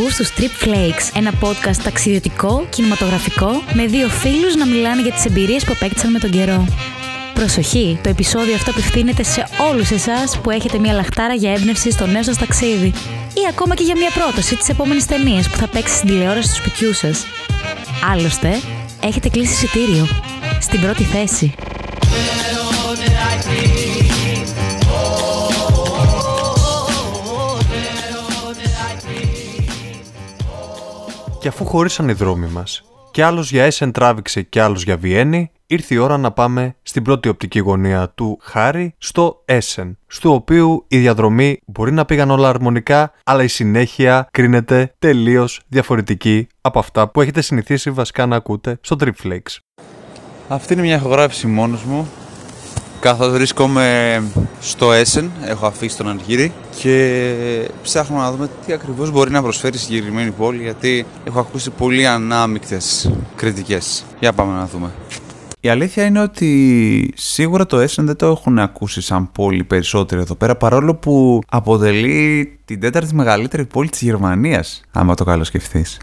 Ακούς τους Trip Flakes, ένα podcast ταξιδιωτικό, κινηματογραφικό, με δύο φίλους να μιλάνε για τις εμπειρίες που απέκτησαν με τον καιρό. Προσοχή, το επεισόδιο αυτό απευθύνεται σε όλους εσάς που έχετε μια λαχτάρα για έμπνευση στο νέο σας ταξίδι ή ακόμα και για μια πρόταση της επόμενης ταινίας που θα παίξει στην τηλεόραση του σπιτιού σας. Άλλωστε, έχετε κλείσει εισιτήριο. Στην πρώτη θέση. Και αφού χωρίσαν οι δρόμοι μας, και άλλος για Έσεν τράβηξε και άλλος για Βιέννη, ήρθε η ώρα να πάμε στην πρώτη οπτική γωνία του Χάρη, στο Έσεν, στο οποίο η διαδρομή μπορεί να πήγαν όλα αρμονικά, αλλά η συνέχεια κρίνεται τελείως διαφορετική από αυτά που έχετε συνηθίσει βασικά να ακούτε στο Tripflakes. Αυτή είναι μια ηχογράφηση μόνος μου καθώς βρίσκομαι στο Έσεν, έχω αφήσει τον Αργύρι και ψάχνουμε να δούμε τι ακριβώς μπορεί να προσφέρει η συγκεκριμένη πόλη γιατί έχω ακούσει πολύ ανάμεικτες κριτικές. Για πάμε να δούμε. Η αλήθεια είναι ότι σίγουρα το Essen δεν το έχουν ακούσει σαν πόλη περισσότερο εδώ πέρα παρόλο που αποτελεί την τέταρτη μεγαλύτερη πόλη της Γερμανίας άμα το καλοσκεφτείς.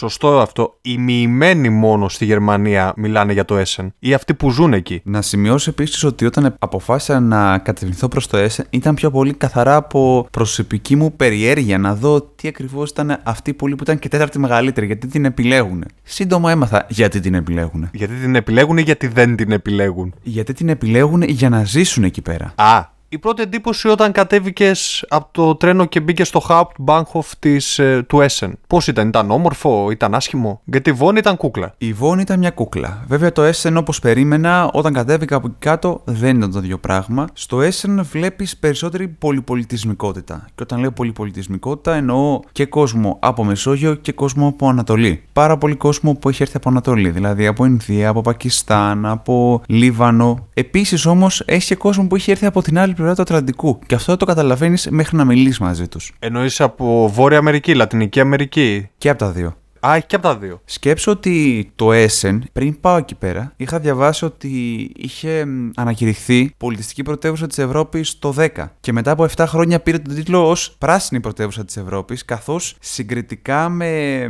Σωστό αυτό. Οι μοιημένοι μόνο στη Γερμανία μιλάνε για το Essen ή αυτοί που ζουν εκεί. Να σημειώσω επίσης ότι όταν αποφάσισα να κατευθυνθώ προς το Essen ήταν πιο πολύ καθαρά από προσωπική μου περιέργεια να δω τι ακριβώς ήταν αυτή η πόλη που ήταν και τέταρτη μεγαλύτερη, γιατί την επιλέγουν. Σύντομα έμαθα γιατί την επιλέγουν. Γιατί την επιλέγουν ή γιατί δεν την επιλέγουν. Γιατί την επιλέγουν για να ζήσουν εκεί πέρα. Α, η πρώτη εντύπωση όταν κατέβηκες από το τρένο και μπήκες στο Hauptbahnhof της, ε, του Essen. Πώς ήταν, ήταν όμορφο, ήταν άσχημο; Γιατί η Βόν ήταν κούκλα. Η Βόν ήταν μια κούκλα. Βέβαια το Essen όπως περίμενα, όταν κατέβηκα από εκεί κάτω δεν ήταν το ίδιο πράγμα. Στο Essen βλέπεις περισσότερη πολυπολιτισμικότητα. Και όταν λέω πολυπολιτισμικότητα εννοώ και κόσμο από Μεσόγειο και κόσμο από Ανατολή. Πάρα πολύ κόσμο που έχει έρθει από Ανατολή, δηλαδή από Ινδία, από Πακιστάν, από Λίβανο. Επίσης όμως έχει και κόσμο που έχει έρθει από την άλλη πλευρά του Ατλαντικού. Και αυτό το καταλαβαίνεις μέχρι να μιλήσει μαζί τους. Εννοείς από Βόρεια Αμερική, Λατινική Αμερική; Και από τα δύο. Α, έχει και από τα δύο. Σκέψω ότι το Essen, πριν πάω εκεί πέρα, είχα διαβάσει ότι είχε μ, ανακηρυχθεί πολιτιστική πρωτεύουσα της Ευρώπης το 10. Και μετά από 7 χρόνια πήρε τον τίτλο ως πράσινη πρωτεύουσα της Ευρώπης, καθώς συγκριτικά με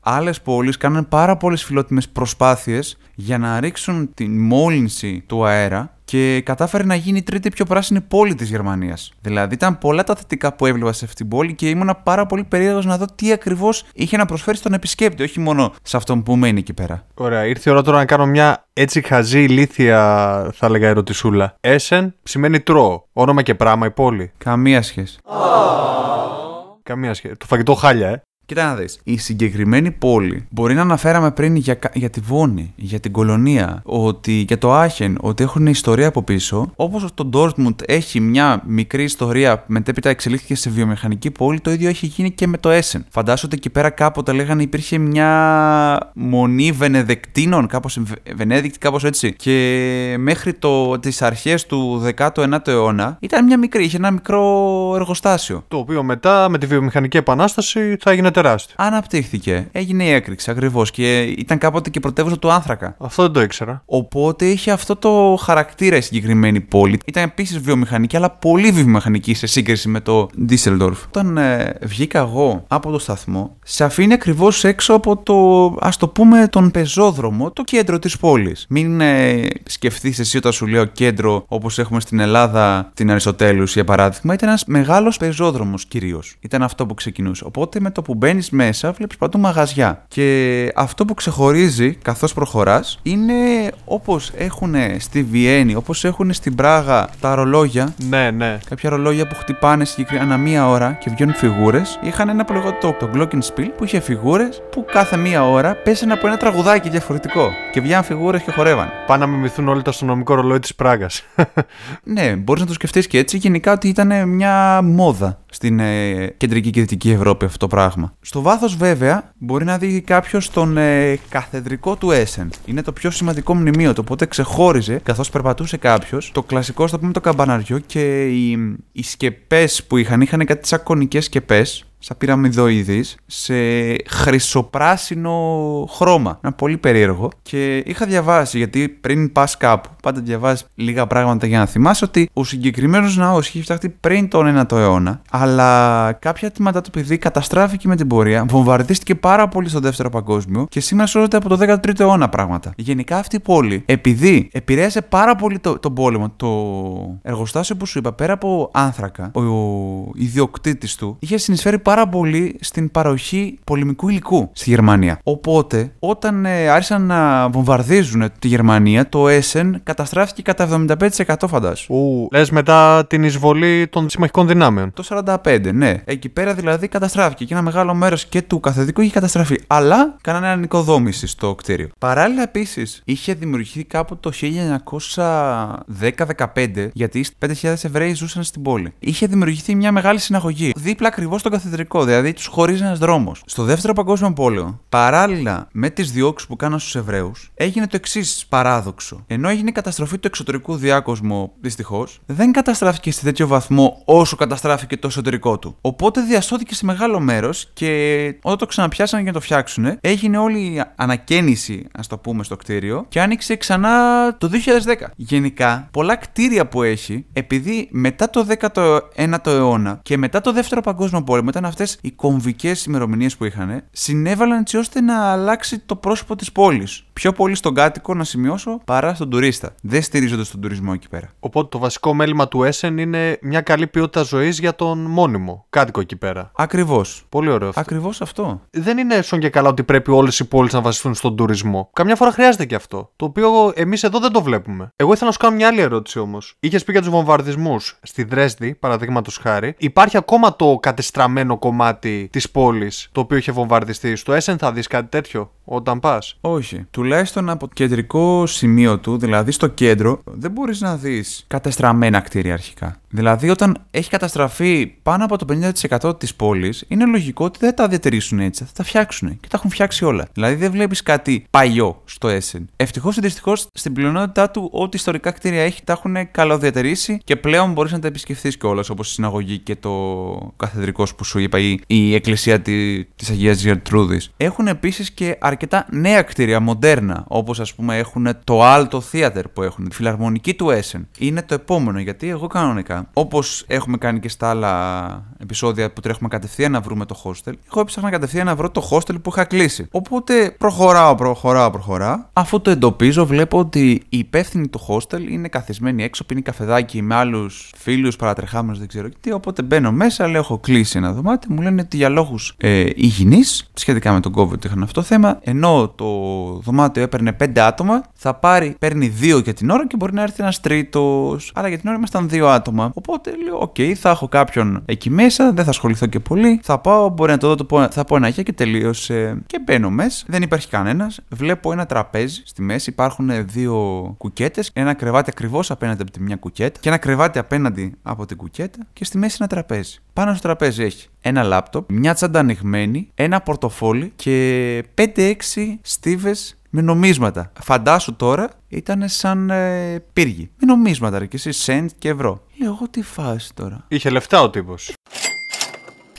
άλλες πόλεις κάναν πάρα πολλές φιλότιμες προσπάθειες για να ρίξουν την μόλυνση του αέρα και κατάφερε να γίνει η τρίτη πιο πράσινη πόλη της Γερμανίας. Δηλαδή ήταν πολλά τα θετικά που έβλεπα σε αυτήν την πόλη και ήμουνα πάρα πολύ περίεργος να δω τι ακριβώς είχε να προσφέρει στον επισκέπτη, όχι μόνο σε αυτόν που μένει εκεί πέρα. Ωραία, ήρθε η ώρα τώρα να κάνω μια έτσι χαζή ηλίθια, θα έλεγα, ερωτησούλα. Έσεν σημαίνει τρώω. Όνομα και πράγμα η πόλη. Καμία σχέση. Καμία σχέση. Το φαγητό χάλια, ε. Κοίτα να δεις, η συγκεκριμένη πόλη μπορεί να αναφέραμε πριν για, κα- για τη Βόνη, για την Κολονία, ότι, για το Άχεν, ότι έχουν ιστορία από πίσω. Όπως το Ντόρτμουντ έχει μια μικρή ιστορία, μετέπειτα εξελίχθηκε σε βιομηχανική πόλη, το ίδιο έχει γίνει και με το Έσεν. Φαντάσου ότι εκεί πέρα κάποτε λέγανε υπήρχε μια μονή Βενεδεκτίνων, κάπως Βε- Βενέδικτη, κάπως έτσι. Και μέχρι το, τις αρχές του 19ου αιώνα ήταν μια μικρή, είχε ένα μικρό εργοστάσιο. Το οποίο μετά με τη βιομηχανική επανάσταση θα έγινε τεράστιο. Αναπτύχθηκε. Έγινε η έκρηξη ακριβώς και ήταν κάποτε και πρωτεύουσα του άνθρακα. Αυτό δεν το ήξερα. Οπότε είχε αυτό το χαρακτήρα η συγκεκριμένη πόλη. Ήταν επίσης βιομηχανική, αλλά πολύ βιομηχανική σε σύγκριση με το Düsseldorf. Όταν ε, βγήκα εγώ από το σταθμό, σε αφήνει ακριβώς έξω από το, ας το πούμε, τον πεζόδρομο, το κέντρο της πόλης. Μην ε, σκεφτείς εσύ όταν σου λέω κέντρο όπως έχουμε στην Ελλάδα, την Αριστοτέλους για παράδειγμα, ήταν ένας μεγάλος πεζόδρομος κυρίως. Ήταν αυτό που ξεκινούσε. Οπότε με το που μπαίνεις μέσα, βλέπεις παντού μαγαζιά. Και αυτό που ξεχωρίζει καθώς προχωράς είναι όπως έχουν στη Βιέννη, όπως έχουν στην Πράγα τα ρολόγια. Ναι, ναι. Κάποια ρολόγια που χτυπάνε συγκεκριμένα ανά μία ώρα και βγαίνουν φιγούρες. Είχαν ένα που λεγόταν το, το Glockenspiel που είχε φιγούρες που κάθε μία ώρα πέσανε από ένα τραγουδάκι διαφορετικό. Και βγαίναν φιγούρες και χορεύαν. Πάνε να μιμηθούν όλοι το αστυνομικό ρολόι της Πράγας. Ναι, μπορείς να το σκεφτείς και έτσι. Γενικά ότι ήταν μια μόδα στην ε, κεντρική και δυτική Ευρώπη αυτό το πράγμα. Στο βάθος, βέβαια, μπορεί να δει κάποιος τον ε, καθεδρικό του Έσεν. Είναι το πιο σημαντικό μνημείο του, οπότε ξεχώριζε καθώς περπατούσε κάποιος το κλασικό, στο πούμε, το καμπαναριό και οι, οι σκεπές που είχαν, είχαν κάτι σαν κονικέ σκεπές σαν πυραμιδοειδή, σε χρυσοπράσινο χρώμα. Ένα πολύ περίεργο. Και είχα διαβάσει, γιατί πριν πας κάπου, πάντα διαβάζεις λίγα πράγματα για να θυμάσαι ότι ο συγκεκριμένος ναός είχε φτιαχτεί πριν τον 9ο αιώνα, αλλά κάποια τμήματα του παιδί καταστράφηκε με την πορεία, βομβαρδίστηκε πάρα πολύ στο δεύτερο παγκόσμιο και σήμερα σώζεται από το 13ο αιώνα πράγματα. Γενικά αυτή η πόλη, επειδή επηρέασε πάρα πολύ το, τον πόλεμο, το εργοστάσιο που σου είπα, πέρα από άνθρακα, ο, ο ιδιοκτήτης του είχε συνεισφέρει πάρα πολύ στην παροχή πολεμικού υλικού στη Γερμανία. Οπότε, όταν ε, άρχισαν να βομβαρδίζουν τη Γερμανία, το Essen καταστράφηκε κατά 75% φαντάσου. Ου, λες μετά την εισβολή των συμμαχικών δυνάμεων. Το 45, ναι. Εκεί πέρα δηλαδή καταστράφηκε και ένα μεγάλο μέρος και του καθεδικού είχε καταστραφεί. Αλλά κάνανε ανοικοδόμηση στο κτίριο. Παράλληλα, επίσης, είχε δημιουργηθεί κάπου το 1910-15, γιατί 5.000 Εβραίοι ζούσαν στην πόλη. Είχε δημιουργηθεί μια μεγάλη συναγωγή. Δίπλα ακριβώς στο καθεδρικό, δηλαδή τους χωρίζει ένας δρόμος. Στο δεύτερο Παγκόσμιο Πόλεμο, παράλληλα με τις διώξεις που κάναν στους Εβραίους, έγινε το εξής παράδοξο. Ενώ έγινε η καταστροφή του εξωτερικού διάκοσμου, δυστυχώς, δεν καταστράφηκε σε τέτοιο βαθμό όσο καταστράφηκε το εσωτερικό του. Οπότε διασώθηκε σε μεγάλο μέρος και όταν το ξαναπιάσανε για να το φτιάξουν, έγινε όλη η ανακαίνιση, ας το πούμε, στο κτίριο και άνοιξε ξανά το 2010. Γενικά, πολλά κτίρια που έχει, επειδή μετά το 19ο αιώνα και μετά το δεύτερο Παγκόσμιο Πόλεμο ήταν αυτές οι κομβικές ημερομηνίες που είχαν, συνέβαλαν έτσι ώστε να αλλάξει το πρόσωπο της πόλης. Πιο πολύ στον κάτοικο, να σημειώσω, παρά στον τουρίστα. Δεν στηρίζονται στον τουρισμό εκεί πέρα. Οπότε το βασικό μέλημα του Essen είναι μια καλή ποιότητα ζωής για τον μόνιμο κάτοικο εκεί πέρα. Ακριβώς. Πολύ ωραίο αυτό. Ακριβώς αυτό. Δεν είναι σον και καλά ότι πρέπει όλες οι πόλεις να βασιστούν στον τουρισμό. Καμιά φορά χρειάζεται και αυτό. Το οποίο εμείς εδώ δεν το βλέπουμε. Εγώ ήθελα να σου κάνω μια άλλη ερώτηση όμως. Είχες πει για τους βομβαρδισμούς στη Δρέσδη, παραδείγματος χάρη. Υπάρχει ακόμα το κατεστραμμένο κομμάτι της πόλης το οποίο είχε βομβαρδιστεί. Στο Essen θα δεις κάτι τέτοιο όταν πας. Όχι. Τουλάχιστον από το κεντρικό σημείο του, δηλαδή στο κέντρο, δεν μπορείς να δεις κατεστραμμένα κτίρια αρχικά. Δηλαδή, όταν έχει καταστραφεί πάνω από το 50% της πόλης, είναι λογικό ότι δεν τα διατηρήσουν έτσι. Θα τα φτιάξουν και τα έχουν φτιάξει όλα. Δηλαδή, δεν βλέπεις κάτι παλιό στο Essen. Ευτυχώς ή δυστυχώς στην πλειονότητά του, ό,τι ιστορικά κτίρια έχει, τα έχουν καλοδιατηρήσει και πλέον μπορείς να τα επισκεφθείς κιόλας, όπως η συναγωγή και το καθεδρικός που σου είπα, ή η εκκλησία τη Αγίας Γερτρούδης. Έχουν επίσης και αρκετά νέα κτίρια, μοντέρνα, όπως ας πούμε έχουν το Alto Theater που έχουν, τη φιλαρμονική του Essen. Είναι το επόμενο, γιατί εγώ κανονικά, όπως έχουμε κάνει και στα άλλα επεισόδια που τρέχουμε κατευθείαν να βρούμε το hostel, εγώ έψαχνα κατευθείαν να βρω το hostel που είχα κλείσει. Οπότε προχωράω, προχωράω, προχωράω. Αφού το εντοπίζω, βλέπω ότι η υπεύθυνη του hostel είναι καθισμένη έξω, πίνει καφεδάκι με άλλους φίλους παρατρεχάμενους, δεν ξέρω τι. Οπότε μπαίνω μέσα, λέω: Έχω κλείσει ένα δωμάτιο, μου λένε ότι για λόγους ε, υγιεινής, σχετικά με τον COVID είχαν αυτό το θέμα, ενώ το δωμάτιο έπαιρνε 5 άτομα, θα πάρει, παίρνει 2 για την ώρα και μπορεί να έρθει ένας τρίτος. Άρα για την ώρα ήμασταν 2 άτομα. Οπότε λέω: OK, okay, θα έχω κάποιον εκεί μέσα, δεν θα ασχοληθώ και πολύ. Θα πάω, μπορεί να το δω, το πω, θα πω ένα και τελείωσε. Και μπαίνω μέσα, δεν υπάρχει κανένας. Βλέπω ένα τραπέζι στη μέση, υπάρχουν δύο κουκέτες, ένα κρεβάτι ακριβώς απέναντι από τη μια κουκέτα και ένα κρεβάτι απέναντι από την κουκέτα και στη μέση ένα τραπέζι. Πάνω στο τραπέζι έχει ένα λάπτοπ, μια τσάντα ανοιγμένη, ένα πορτοφόλι και 5-6 στίβες με νομίσματα. Φαντάσου τώρα ήταν σαν ε, πύργη. Με νομίσματα, ρε, και εσύ, σεντ και ευρώ. Λέω εγώ τι φάση τώρα. Είχε λεφτά ο τύπος.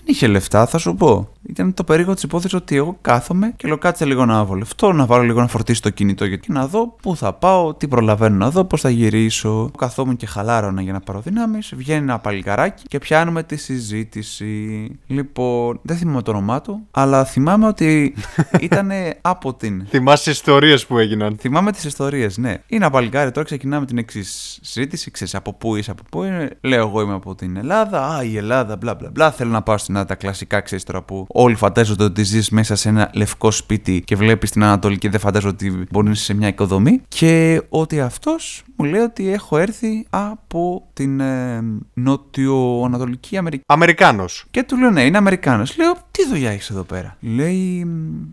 Δεν είχε λεφτά, θα σου πω ήταν το περίεργο της υπόθεσης ότι εγώ κάθομαι και λέω κάτσε λίγο να βολευτώ, να βάλω λίγο να φορτίσω το κινητό γιατί να δω πού θα πάω, τι προλαβαίνω να δω, πώς θα γυρίσω. Καθόμουν και χαλάρωνα για να πάρω δυνάμεις. Βγαίνει ένα παλικαράκι και πιάνουμε τη συζήτηση. Λοιπόν, δεν θυμάμαι το όνομά του, αλλά θυμάμαι ότι ήταν από την. Θυμάσαι ιστορίες που έγιναν. Θυμάμαι τις ιστορίες, ναι. Είναι ένα παλικάρι, τώρα ξεκινάμε την εξής συζήτηση. Ξέρεις από πού είσαι, από πού είναι. Λέω εγώ είμαι από την Ελλάδα. Α, η Ελλάδα, μπλα μπλα μπλα. Θέλω να πάω στην Ελλάδα, τα κλασικά ξέρεις τώρα που όλοι φαντάζονται ότι ζεις μέσα σε ένα λευκό σπίτι και βλέπεις την Ανατολή και δεν φαντάζονται ότι μπορεί να είσαι σε μια οικοδομή. Και ότι αυτός μου λέει ότι έχω έρθει από την ε, νότιο-ανατολική Αμερική. Αμερικάνος. Και του λέω ναι, είναι Αμερικάνος. Λέω τι δουλειά έχεις εδώ πέρα; Λέει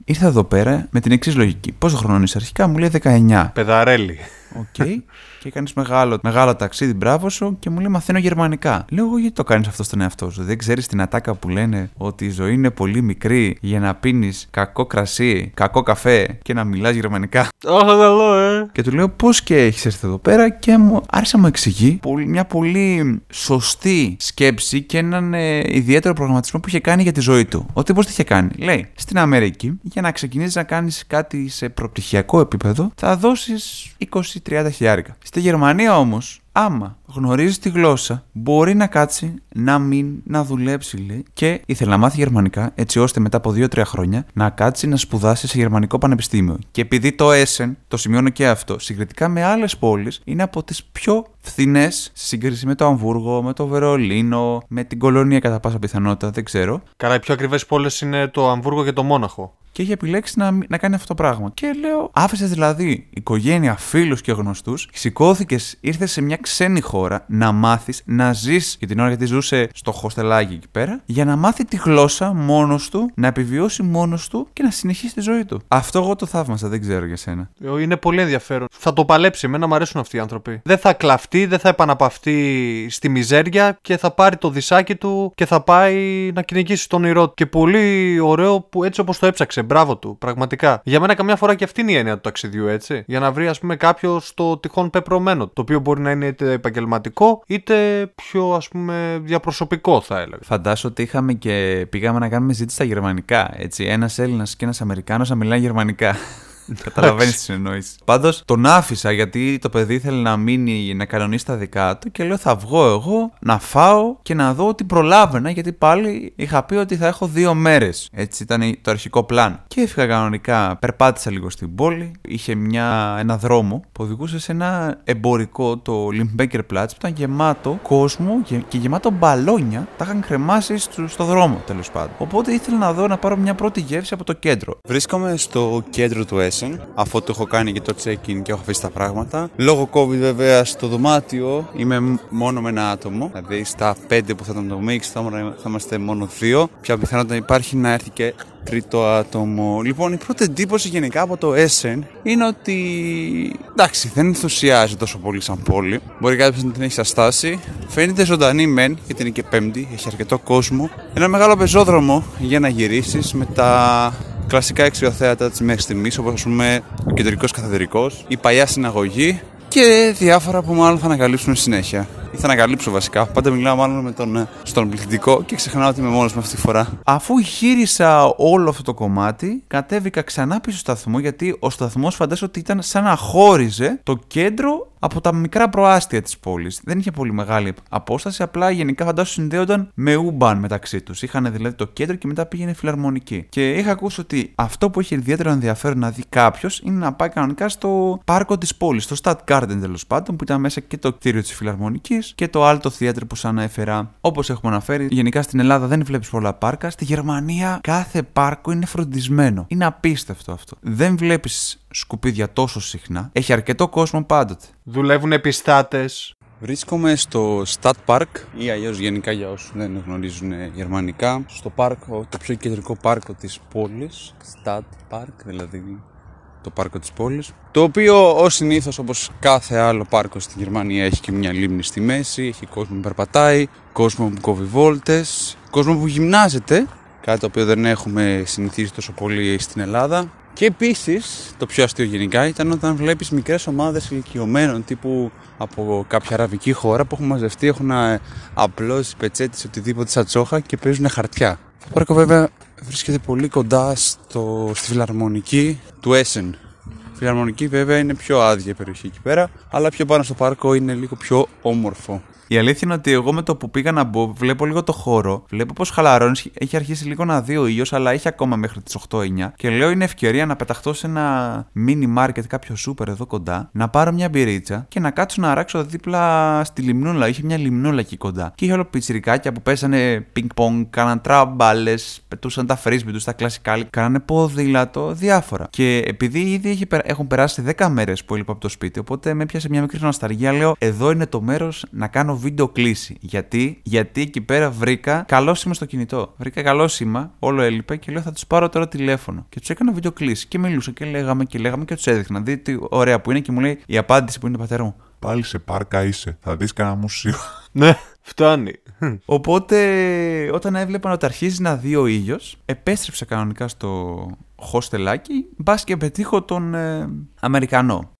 ήρθα εδώ πέρα με την εξής λογική. Πόσο χρόνο είσαι αρχικά, μου λέει 19. Παιδαρέλι. Οκ. και έκανε μεγάλο, μεγάλο ταξίδι, μπράβο σου και μου λέει Μαθαίνω γερμανικά. Λέω εγώ γιατί το κάνεις αυτό στον εαυτό σου; Δεν ξέρεις την ατάκα που λένε ότι η ζωή είναι πολύ μικρή για να πίνεις κακό κρασί, κακό καφέ και να μιλάς γερμανικά. Αχ, καλό, ε. Και του λέω πώς και έχεις έρθει εδώ πέρα και μου άρχισε να μου εξηγεί πολύ- μια πολύ σωστή σκέψη και έναν ε, ιδιαίτερο προγραμματισμό που είχε κάνει για τη ζωή του. Ο τύπος τι είχε κάνει. Λέει, στην Αμερική για να ξεκινήσεις να κάνεις κάτι σε προπτυχιακό επίπεδο θα δώσεις 20-30 χιλιάρικα. Στη Γερμανία όμως, άμα γνωρίζεις τη γλώσσα, μπορεί να κάτσει, να μην, να δουλέψει, λέει. Και ήθελε να μάθει γερμανικά, έτσι ώστε μετά από 2-3 χρόνια να κάτσει να σπουδάσει σε γερμανικό πανεπιστήμιο. Και επειδή το Essen, το σημειώνω και αυτό, συγκριτικά με άλλες πόλεις, είναι από τις πιο φθηνές σε σύγκριση με το Αμβούργο, με το Βερολίνο, με την Κολονία κατά πάσα πιθανότητα, δεν ξέρω. Καλά, οι πιο ακριβές πόλεις είναι το Αμβούργο και το Μόναχο. Και είχε επιλέξει να, να κάνει αυτό το πράγμα. Και λέω, άφησες δηλαδή οικογένεια, φίλους και γνωστούς, σηκώθηκες, ήρθες σε μια ξένη χώρα να μάθεις, να ζεις για την ώρα γιατί ζούσε στο χωστελάκι εκεί πέρα, για να μάθει τη γλώσσα μόνος του, να επιβιώσει μόνος του και να συνεχίσει τη ζωή του. Αυτό εγώ το θαύμασα, δεν ξέρω για σένα. Ε, Είναι πολύ ενδιαφέρον. Θα το παλέψει. Εμένα μου αρέσουν αυτοί οι άνθρωποι. Δεν θα κλαφτεί, δεν θα επαναπαυτεί στη μιζέρια και θα πάρει το δισάκι του και θα πάει να κυνηγήσει τον ηρώ του. Και πολύ ωραίο που έτσι όπως το έψαξε. Μπράβο του, πραγματικά. Για μένα καμιά φορά και αυτή είναι η έννοια του ταξιδιού, έτσι. Για να βρει, ας πούμε, κάποιο το τυχόν πεπρωμένο. Το οποίο μπορεί να είναι είτε επαγγελματικό είτε πιο, ας πούμε, διαπροσωπικό, θα έλεγα. Φαντάσου ότι είχαμε και πήγαμε να κάνουμε ζήτηση στα γερμανικά. Έτσι, ένας Έλληνας και ένας Αμερικάνος να μιλάνε γερμανικά. Καταλαβαίνεις τι εννοήσει. Πάντως τον άφησα γιατί το παιδί ήθελε να μείνει να κανονίσει τα δικά του και λέω θα βγω εγώ να φάω και να δω ότι προλάβαινα γιατί πάλι είχα πει ότι θα έχω δύο μέρες. Έτσι ήταν το αρχικό πλάν. Και έφυγα κανονικά, περπάτησα λίγο στην πόλη. Είχε μια, ένα δρόμο που οδηγούσε σε ένα εμπορικό, το Limbecker Platz, που ήταν γεμάτο κόσμο γε- και γεμάτο μπαλόνια. Τα είχαν κρεμάσει στο, στο δρόμο τέλος πάντων. Οπότε ήθελα να δω να πάρω μια πρώτη γεύση από το κέντρο. Βρίσκομαι στο κέντρο του Essen, αφού το έχω κάνει και το check-in και έχω αφήσει τα πράγματα. Λόγω COVID βέβαια στο δωμάτιο είμαι μ- μόνο με ένα άτομο, δηλαδή στα 5 που θα ήταν το mix θα, ήμουν- θα είμαστε μόνο δύο. Ποια πιθανότητα υπάρχει να έρθει και τρίτο άτομο. Λοιπόν, η πρώτη εντύπωση γενικά από το Essen είναι ότι εντάξει, δεν ενθουσιάζει τόσο πολύ σαν πόλη. Μπορεί κάποιος να την έχει αστάσει. Φαίνεται ζωντανή μεν, γιατί είναι και πέμπτη, έχει αρκετό κόσμο. Ένα μεγάλο πεζόδρομο για να γυρίσεις με τα κλασικά εξιοθέατα της μέχρι στιγμής, όπως ας πούμε ο κεντρικός καθεδρικός, η παλιά συναγωγή και διάφορα που μάλλον θα ανακαλύψουν στη συνέχεια. Ή θα ανακαλύψω βασικά. Πάντα μιλάω μάλλον με τον, ε, στον πληθυντικό και ξεχνάω ότι είμαι μόνος με αυτή τη φορά. Αφού γύρισα όλο αυτό το κομμάτι, κατέβηκα ξανά πίσω στο σταθμό γιατί ο σταθμός φαντάζομαι ότι ήταν σαν να χώριζε το κέντρο από τα μικρά προάστια της πόλης. Δεν είχε πολύ μεγάλη απόσταση, απλά γενικά φαντάζομαι συνδέονταν με ούμπαν μεταξύ τους. Είχαν δηλαδή το κέντρο και μετά πήγαινε φιλαρμονική. Και είχα ακούσει ότι αυτό που έχει ιδιαίτερο ενδιαφέρον να δει κάποιος είναι να πάει κανονικά στο πάρκο της πόλης, στο Stad Garden τέλος πάντων, που ήταν μέσα και το κτίριο της φιλαρμονικής και το Alto Theater που σα ανέφερα. Όπως έχουμε αναφέρει, γενικά στην Ελλάδα δεν βλέπεις πολλά πάρκα. Στη Γερμανία κάθε πάρκο είναι φροντισμένο. Είναι απίστευτο αυτό. Δεν βλέπεις σκουπίδια τόσο συχνά. Έχει αρκετό κόσμο πάντοτε. Δουλεύουν επιστάτες. Βρίσκομαι στο Stadtpark ή αλλιώς γενικά για όσους δεν γνωρίζουν γερμανικά στο πάρκο, το πιο κεντρικό πάρκο της πόλης Stadtpark δηλαδή το πάρκο της πόλης το οποίο ως συνήθως όπως κάθε άλλο πάρκο στη Γερμανία έχει και μια λίμνη στη μέση έχει κόσμο που περπατάει, κόσμο που κόβει βόλτες κόσμο που γυμνάζεται κάτι το οποίο δεν έχουμε συνηθίσει τόσο πολύ στην Ελλάδα και επίσης, το πιο αστείο γενικά ήταν όταν βλέπεις μικρές ομάδες ηλικιωμένων τύπου από κάποια αραβική χώρα που έχουν μαζευτεί, έχουν ε, απλώσει πετσέτες οτιδήποτε σαν τσόχα και παίζουν χαρτιά. Το πάρκο βέβαια βρίσκεται πολύ κοντά στο, στη φιλαρμονική του Essen. Η φιλαρμονική βέβαια είναι πιο άδεια η περιοχή εκεί πέρα, αλλά πιο πάνω στο πάρκο είναι λίγο πιο όμορφο. Η αλήθεια είναι ότι εγώ με το που πήγα να μπω, βλέπω λίγο το χώρο, βλέπω πως χαλαρώνεις. Έχει αρχίσει λίγο να δει ο ήλιος, αλλά έχει ακόμα μέχρι τις 8-9. Και λέω είναι ευκαιρία να πεταχτώ σε ένα mini market, κάποιο σούπερ εδώ κοντά, να πάρω μια μπυρίτσα και να κάτσω να αράξω δίπλα στη λιμνούλα. Είχε μια λιμνούλα εκεί κοντά. Και είχε όλο πιτσιρικάκια που πέσανε πινκ-πονγκ, κάναν τραμπάλες, πετούσαν τα φρίσμπι τους, τα κλασικά, κάνανε ποδήλατο, διάφορα. Και επειδή ήδη έχει, περα- έχουν περάσει 10 μέρες που έλειπα από το σπίτι, οπότε με πιάσε μια μικρή νοσταργία, λέω εδώ είναι το μέρος να κάνω βίντεο κλείσει. Γιατί, Γιατί εκεί πέρα βρήκα καλό σήμα στο κινητό. Βρήκα καλό σήμα, όλο έλειπε και λέω θα τους πάρω τώρα τηλέφωνο. Και τους έκανα βίντεο κλείσει και μιλούσα και λέγαμε και λέγαμε και τους έδειχνα. Δείτε τι ωραία που είναι και μου λέει η απάντηση που είναι το πατέρα μου. Πάλι σε πάρκα είσαι. Θα δεις κανένα μουσείο. Ναι, φτάνει. Οπότε όταν έβλεπα ότι αρχίζει να δει ο ήλιος, επέστρεψα κανονικά στο χωστελάκι, μπας και πετύχω τον ε, Αμερικανό.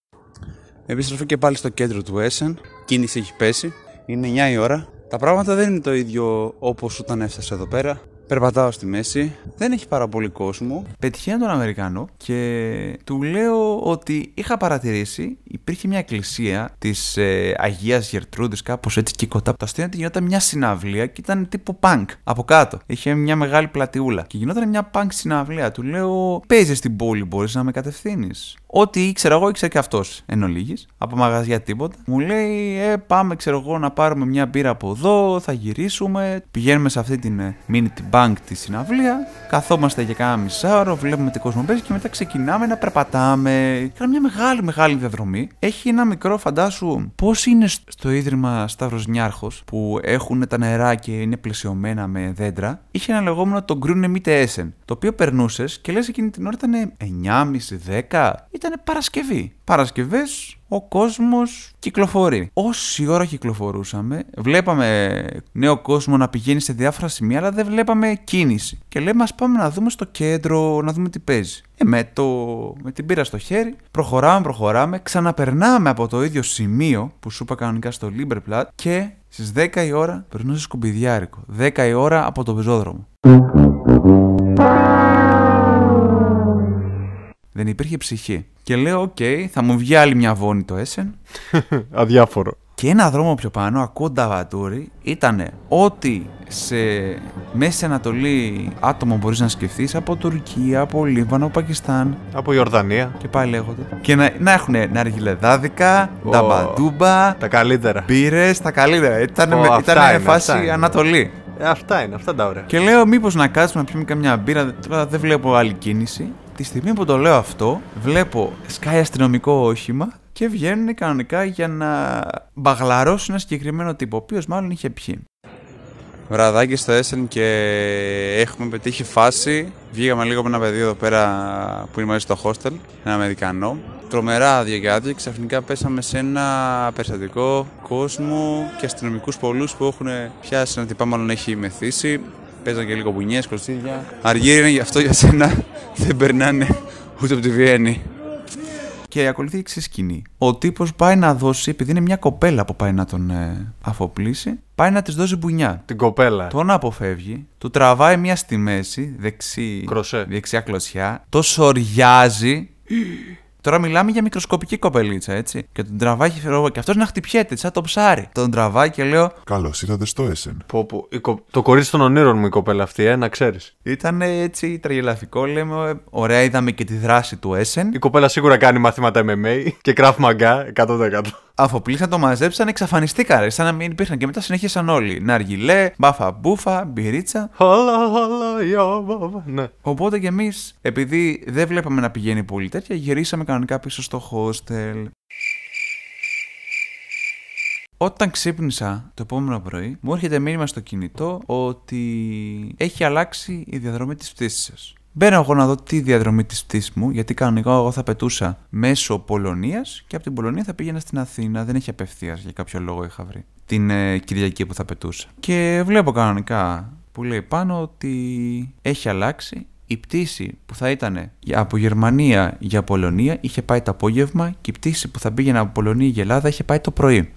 Επιστροφή και πάλι στο κέντρο του Έσεν. Κίνηση έχει πέσει. Είναι 9 η ώρα. Τα πράγματα δεν είναι το ίδιο όπως όταν έφτασες εδώ πέρα. Περπατάω στη μέση. Δεν έχει πάρα πολύ κόσμο. Πετυχαίνω τον Αμερικανό και του λέω ότι είχα παρατηρήσει υπήρχε μια εκκλησία της ε, Αγίας Γερτρούδης, κάπως έτσι και κοντά. Το αστείο είναι ότι γινόταν μια συναυλία και ήταν τύπου punk από κάτω. Είχε μια μεγάλη πλατιούλα. Και γινόταν μια punk συναυλία. Του λέω: Παίζεις στην πόλη, μπορείς να με κατευθύνεις. Ό,τι ήξερα εγώ, ήξερε και αυτός εν ολίγης, από μαγαζιά τίποτα. Μου λέει: Ε, πάμε, ξέρω εγώ, να πάρουμε μια μπύρα από εδώ, θα γυρίσουμε. Πηγαίνουμε σε αυτή την ε, mini bank της συναυλία. Καθόμαστε για κάνα μισάωρο, βλέπουμε τι κόσμο παίζει και μετά ξεκινάμε να περπατάμε. Κάνα μια μεγάλη, μεγάλη διαδρομή. Έχει ένα μικρό, φαντάσου, πώς είναι στο ίδρυμα Σταύρος Νιάρχος που έχουν τα νερά και είναι πλαισιωμένα με δέντρα. Είχε ένα λεγόμενο το Γκρούνε Μίτε Έσεν. Το οποίο περνούσες και λες εκείνη την ώρα ήταν 9.30-10 ήταν Παρασκευή. Παρασκευές ο κόσμος κυκλοφορεί. Όση ώρα κυκλοφορούσαμε, βλέπαμε νέο κόσμο να πηγαίνει σε διάφορα σημεία, αλλά δεν βλέπαμε κίνηση. Και λέμε, ας πάμε να δούμε στο κέντρο, να δούμε τι παίζει. Ε, με, το, με την μπύρα στο χέρι, προχωράμε, προχωράμε, ξαναπερνάμε από το ίδιο σημείο που σου είπα κανονικά στο Limbecker Platz και στις 10 η ώρα περνούσε σκουπιδιάρικο. 10 η ώρα από το πεζόδρομο. Δεν υπήρχε ψυχή. Και λέω, οκ, θα μου βγει άλλη μια Βόννη το Έσσεν. Αδιάφορο. Και ένα δρόμο πιο πάνω, ακούω νταβαντούρι, ήταν ότι σε Μέση Ανατολή άτομο μπορείς να σκεφτείς από Τουρκία, από Λίβανο, Πακιστάν Από Ιορδανία. και πάει λέγοντας. Και να, να έχουν ναργιλεδάδικα, Ω. νταμπαντούμπα, Τα καλύτερα. μπύρες, τα καλύτερα. Ήταν, Ω, ήταν αυτά είναι, φάση αυτά είναι. Ανατολή. Ε, αυτά είναι, αυτά τα ωραία. Και λέω, μήπως να κάτσουμε να πιούμε καμιά μπύρα. Τώρα δεν βλέπω άλλη κίνηση. Τη στιγμή που το λέω αυτό, βλέπω σκάει αστυνομικό όχημα και βγαίνουν κανονικά για να μπαγλαρώσουν ένα συγκεκριμένο τύπο, ο οποίος μάλλον είχε πιει. Βραδάκι στο Έσεν και έχουμε πετύχει φάση. Βγήκαμε λίγο με ένα παιδί εδώ πέρα που είναι μαζί στο hostel, ένα Αμερικανό. Τρομερά άδεια και άδεια. Ξαφνικά πέσαμε σε ένα περιστατικό κόσμο και αστυνομικούς πολλούς που έχουν πιάσει ένα τυπά, μάλλον έχει μεθύσει. Παίζαν και λίγο μπουνιές, κοστίδια. Αργύρι είναι γι' αυτό για σένα. Δεν περνάνε ούτε από τη Βιέννη. Και ακολουθεί η εξής σκηνή. Ο τύπος πάει να δώσει, επειδή είναι μια κοπέλα που πάει να τον ε, αφοπλίσει, πάει να της δώσει μπουνιά. Την κοπέλα. Τον αποφεύγει, του τραβάει μια στη μέση, δεξί, Κροσέ. δεξιά κλωσιά, το σοριάζει. Τώρα μιλάμε για μικροσκοπική κοπελίτσα, έτσι. Και τον τραβάει και φερό, και αυτός να χτυπιέται, σαν το ψάρι. Τον τραβάει και λέω, Καλώς ήρθατε στο Έσεν. Πω, πω. Η κο- Το κορίτσι των ονείρων μου η κοπέλα αυτή, ε, να ξέρεις. ήταν έτσι τραγελαφικό, λέμε. ε, Ωραία, είδαμε και τη δράση του Έσεν. Η κοπέλα σίγουρα κάνει μαθήματα MMA και Krav Maga 100%. Αφοπλίσαν, το μαζέψαν, εξαφανιστήκαν. Σαν να μην υπήρχαν και μετά συνέχισαν όλοι. Ναργιλέ, μπάφα μπούφα, μπυρίτσα. Χαλα, χαλα, για, βα, Ναι. Οπότε και εμείς, επειδή δεν βλέπαμε να πηγαίνει πολύ τέτοια, γυρίσαμε κανονικά πίσω στο hostel. Όταν ξύπνησα το επόμενο πρωί, μου έρχεται μήνυμα στο κινητό ότι έχει αλλάξει η διαδρομή της πτήσης σας. Μπαίνω εγώ να δω τη διαδρομή της πτήσης μου, γιατί κανονικά εγώ θα πετούσα μέσω Πολωνίας και από την Πολωνία θα πήγαινα στην Αθήνα. Δεν έχει απευθείας, για κάποιο λόγο είχα βρει. Την ε, Κυριακή που θα πετούσα. Και βλέπω κανονικά που λέει πάνω ότι έχει αλλάξει η πτήση που θα ήταν για- από Γερμανία για Πολωνία είχε πάει το απόγευμα και η πτήση που θα πήγαινε από Πολωνία για Ελλάδα είχε πάει το πρωί.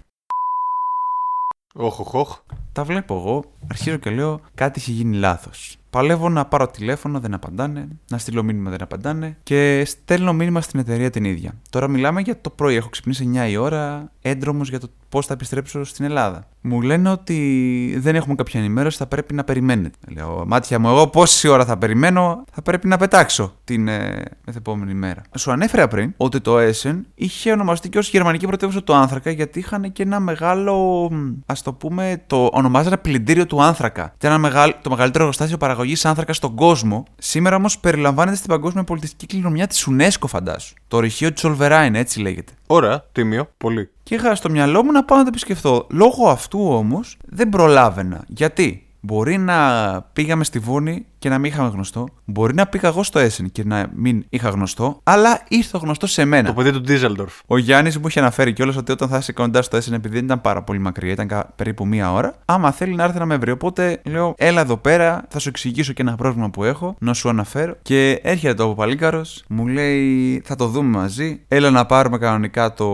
Όχ, όχ, όχ. Τα βλέπω εγώ, αρχίζω και λέω κάτι έχει γίνει λάθος. Παλεύω να πάρω τηλέφωνο, δεν απαντάνε. Να στείλω μήνυμα, δεν απαντάνε. Και στέλνω μήνυμα στην εταιρεία την ίδια. Τώρα μιλάμε για το πρωί. Έχω ξυπνήσει 9 η ώρα, έντρομος για το πώς θα επιστρέψω στην Ελλάδα. Μου λένε ότι δεν έχουμε κάποια ενημέρωση, θα πρέπει να περιμένετε. Λέω, μάτια μου, εγώ πόση ώρα θα περιμένω, θα πρέπει να πετάξω την ε, μεθεπόμενη μέρα. Σου ανέφερα πριν ότι το Essen είχε ονομαστεί και ως γερμανική πρωτεύουσα του άνθρακα γιατί είχαν και ένα μεγάλο, ας το πούμε, το ονομάζανε πλυντήριο του άνθρακα. Ήταν ένα μεγάλο, το μεγαλύτερο εργοστάσιο παραγωγής άνθρακα στον κόσμο. Σήμερα όμως περιλαμβάνεται στην παγκόσμια πολιτιστική κληρονομιά της UNESCO, φαντάσου. Το ρηχείο τη Ολβεράιν, έτσι λέγεται. Ωραία, τίμιο, πολύ. Και είχα στο μυαλό μου να πάω να το επισκεφθώ. Λόγω αυτού όμως δεν προλάβαινα. Γιατί; Μπορεί να πήγαμε στη Βόνη και να μην είχαμε γνωστό. Μπορεί να πήγα εγώ στο Essen και να μην είχα γνωστό. Αλλά ήρθε ο γνωστός σε μένα. Το παιδί του Ντίζελντορφ. Ο Γιάννης μου είχε αναφέρει κιόλας ότι όταν θα είσαι κοντά στο Essen, επειδή δεν ήταν πάρα πολύ μακριά, ήταν κα- περίπου μία ώρα, άμα θέλει να έρθει να με βρει. Οπότε λέω, έλα εδώ πέρα, θα σου εξηγήσω και ένα πρόβλημα που έχω, να σου αναφέρω. Και έρχεται το Παπαλίκαρος, μου λέει, θα το δούμε μαζί. Έλα να πάρουμε κανονικά το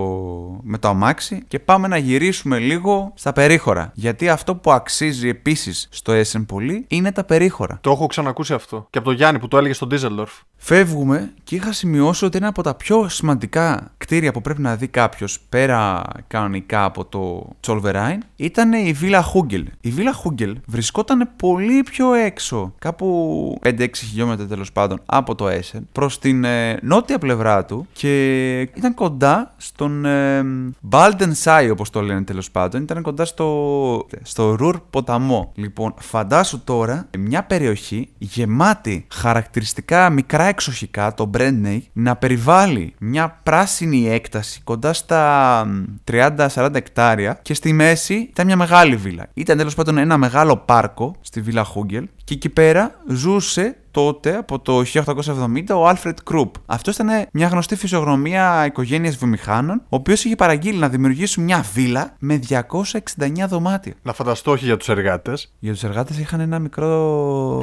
με το αμάξι και πάμε να γυρίσουμε λίγο στα περίχωρα. Γιατί αυτό που αξίζει επίσης στο Essen πολύ είναι τα περίχωρα. Το έχω ξανακούσει αυτό. Και από τον Γιάννη που το έλεγε στον Ντίζελντορφ. Φεύγουμε και είχα σημειώσει ότι ένα από τα πιο σημαντικά κτίρια που πρέπει να δει κάποιος πέρα κανονικά από το Τσολβεράιν ήταν η Βίλα Χούγκελ. Η Βίλα Χούγκελ βρισκόταν πολύ πιο έξω, κάπου 5-6 χιλιόμετρα τέλος πάντων από το Έσεν, προς την ε, νότια πλευρά του και ήταν κοντά στον ε, Balden Sai, όπως το λένε τέλος πάντων. Ήταν κοντά στο, στο Ρουρ ποταμό. Λοιπόν, φαντάσου τώρα μια περιοχή γεμάτη χαρακτηριστικά μικρά εξοχικά, το Brandney, να περιβάλλει μια πράσινη έκταση κοντά στα μ, 30-40 εκτάρια και στη μέση ήταν μια μεγάλη βίλα. Ήταν τέλος πάντων ένα μεγάλο πάρκο στη Βίλα Χούγκελ και εκεί πέρα ζούσε τότε από το 1870 ο Άλφρετ Κρουπ. Αυτός ήταν μια γνωστή φυσιογνωμία οικογένειας βιομηχάνων, ο οποίος είχε παραγγείλει να δημιουργήσουν μια βίλα με 269 δωμάτια. Να φανταστώ όχι για τους εργάτες. Για τους εργάτες είχαν ένα μικρό.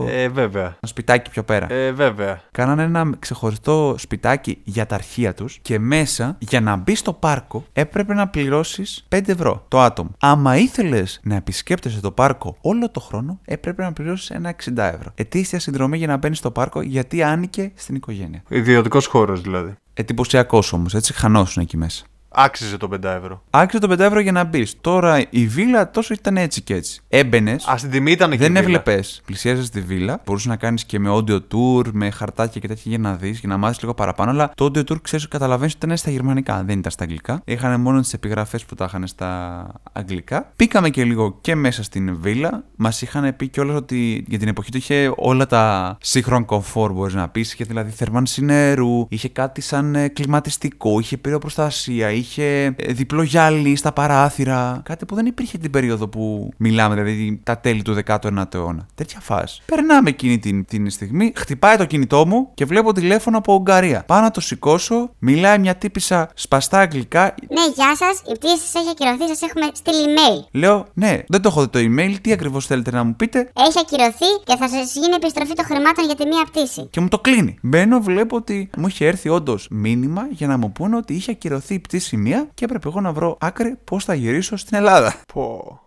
Ε, βέβαια. Ένα σπιτάκι πιο πέρα. Ε, βέβαια. Κάνανε ένα ξεχωριστό σπιτάκι για τα αρχεία τους και μέσα για να μπει στο πάρκο έπρεπε να πληρώσεις 5 ευρώ το άτομο. Άμα ήθελες να επισκέπτεσαι το πάρκο όλο το χρόνο, έπρεπε να πληρώσεις ένα 60 ευρώ. Ετήσια συνδρομή για να μπαίνει στο πάρκο γιατί άνοικε στην οικογένεια. Ιδιωτικός χώρος δηλαδή. Εντυπωσιακός όμως, έτσι χανόσουν εκεί μέσα. Άξιζε το 5 ευρώ. Άξιζε το 5 ευρώ για να μπεις. Τώρα η βίλα τόσο ήταν έτσι και έτσι. Έμπαινες. Α, στην τιμή ήταν εκεί. Δεν η βίλα. έβλεπες. Πλησίαζες τη βίλα. Μπορούσες να κάνεις και με audio tour, με χαρτάκια και τέτοια για να δεις και να μάθεις λίγο παραπάνω. Αλλά το audio tour ξέρεις, καταλαβαίνεις ότι ήταν στα γερμανικά, δεν ήταν στα αγγλικά. Είχαν μόνο τις επιγραφές που τα είχαν στα αγγλικά. Πήκαμε και λίγο και μέσα στην βίλα. Μας είχαν πει κιόλας ότι για την εποχή του είχε όλα τα σύγχρονα κομφόρ, μπορείς να πεις. Είχε δηλαδή θερμάνση νερού, είχε κάτι σαν ε, κλιματιστικό, είχε πυροπροστασία, είχε ε, διπλό γυάλι στα παράθυρα. Κάτι που δεν υπήρχε την περίοδο που μιλάμε, δηλαδή τα τέλη του 19ου αιώνα. Τέτοια φάση. Περνάμε εκείνη την, την στιγμή, χτυπάει το κινητό μου και βλέπω τηλέφωνο από Ουγγαρία. Πάω να το σηκώσω, μιλάει μια τύπησα σπαστά αγγλικά. Ναι, γεια σας. Η πτήση σας έχει ακυρωθεί, σας έχουμε στείλει email. Λέω, ναι, δεν το έχω δει το email, τι ακριβώς θέλετε να μου πείτε; Έχει ακυρωθεί και θα σας γίνει επιστροφή των χρημάτων για τη μία πτήση. Και μου το κλείνει. Μπαίνω, βλέπω ότι μου είχε έρθει όντως μήνυμα για να μου πούνε ότι είχε ακυρωθεί η πτήση μία και έπρεπε εγώ να βρω άκρη πώς θα γυρίσω στην Ελλάδα. Πω.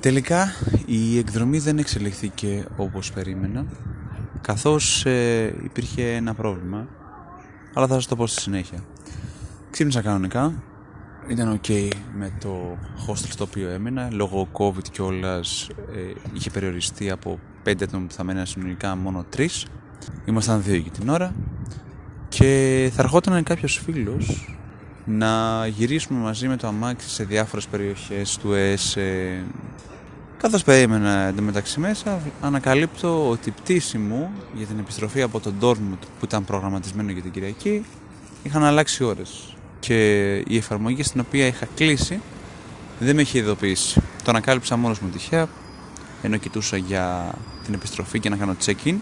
Τελικά η εκδρομή δεν εξελιχθήκε όπως περίμενα καθώς ε, υπήρχε ένα πρόβλημα αλλά θα σας το πω στη συνέχεια. Ξύπνησα κανονικά, ήταν ok με το hostel στο οποίο έμενα λόγω covid κιόλας ε, είχε περιοριστεί από 5 άτομα που θα μέναν συνολικά μόνο 3 ήμασταν δύο για την ώρα και θα ερχόταν κάποιος φίλος να γυρίσουμε μαζί με το αμάξι σε διάφορες περιοχές του ΕΣ ε, Καθώς περίμενα εντωμεταξύ μέσα, ανακαλύπτω ότι η πτήση μου για την επιστροφή από τον Dortmund που ήταν προγραμματισμένο για την Κυριακή είχαν αλλάξει ώρες. Και η εφαρμογή στην οποία είχα κλείσει δεν με είχε ειδοποιήσει. Το ανακάλυψα μόνος μου τυχαία ενώ κοιτούσα για την επιστροφή και να κάνω check-in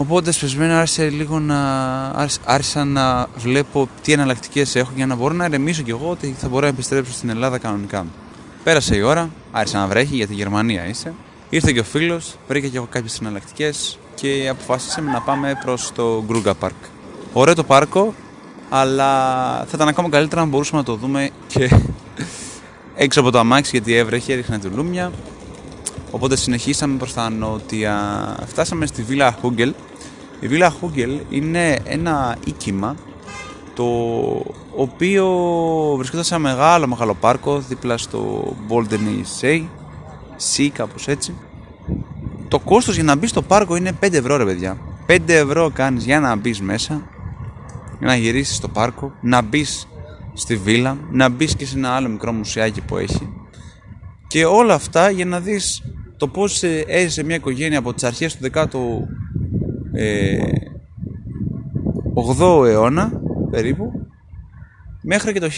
Οπότε σπεσμένα άρχισε λίγο να... άρχισα- άρχισα να βλέπω τι εναλλακτικές έχω για να μπορώ να ερεμήσω κι εγώ ότι θα μπορώ να επιστρέψω στην Ελλάδα κανονικά. Πέρασε η ώρα, άρχισε να βρέχει γιατί Γερμανία είσαι. Ήρθε και ο φίλος, βρήκε και εγώ κάποιες εναλλακτικές και αποφάσισαμε να πάμε προς το Γκρούγκα Park. Ωραίο το πάρκο, αλλά θα ήταν ακόμα καλύτερα αν μπορούσαμε να το δούμε και έξω από το αμάξι γιατί έβρεχε, έριχνε τουλούμια. Οπότε συνεχίσαμε προς τα νότια. Φτάσαμε στη Βίλα Χούγκελ. Η Βίλα Χούγκελ είναι ένα οίκημα το οποίο βρισκόταν σε ένα μεγάλο μεγάλο πάρκο δίπλα στο Bolden Sea, Sea κάπως έτσι. Το κόστος για να μπεις στο πάρκο είναι 5 ευρώ ρε παιδιά. 5 ευρώ κάνεις για να μπεις μέσα, για να γυρίσεις στο πάρκο, να μπεις στη βίλα, να μπεις και σε ένα άλλο μικρό μουσιάκι που έχει. Και όλα αυτά για να δεις το πώς ε, έζησε μια οικογένεια από τις αρχές του 18ου ε, 8ου αιώνα περίπου μέχρι και το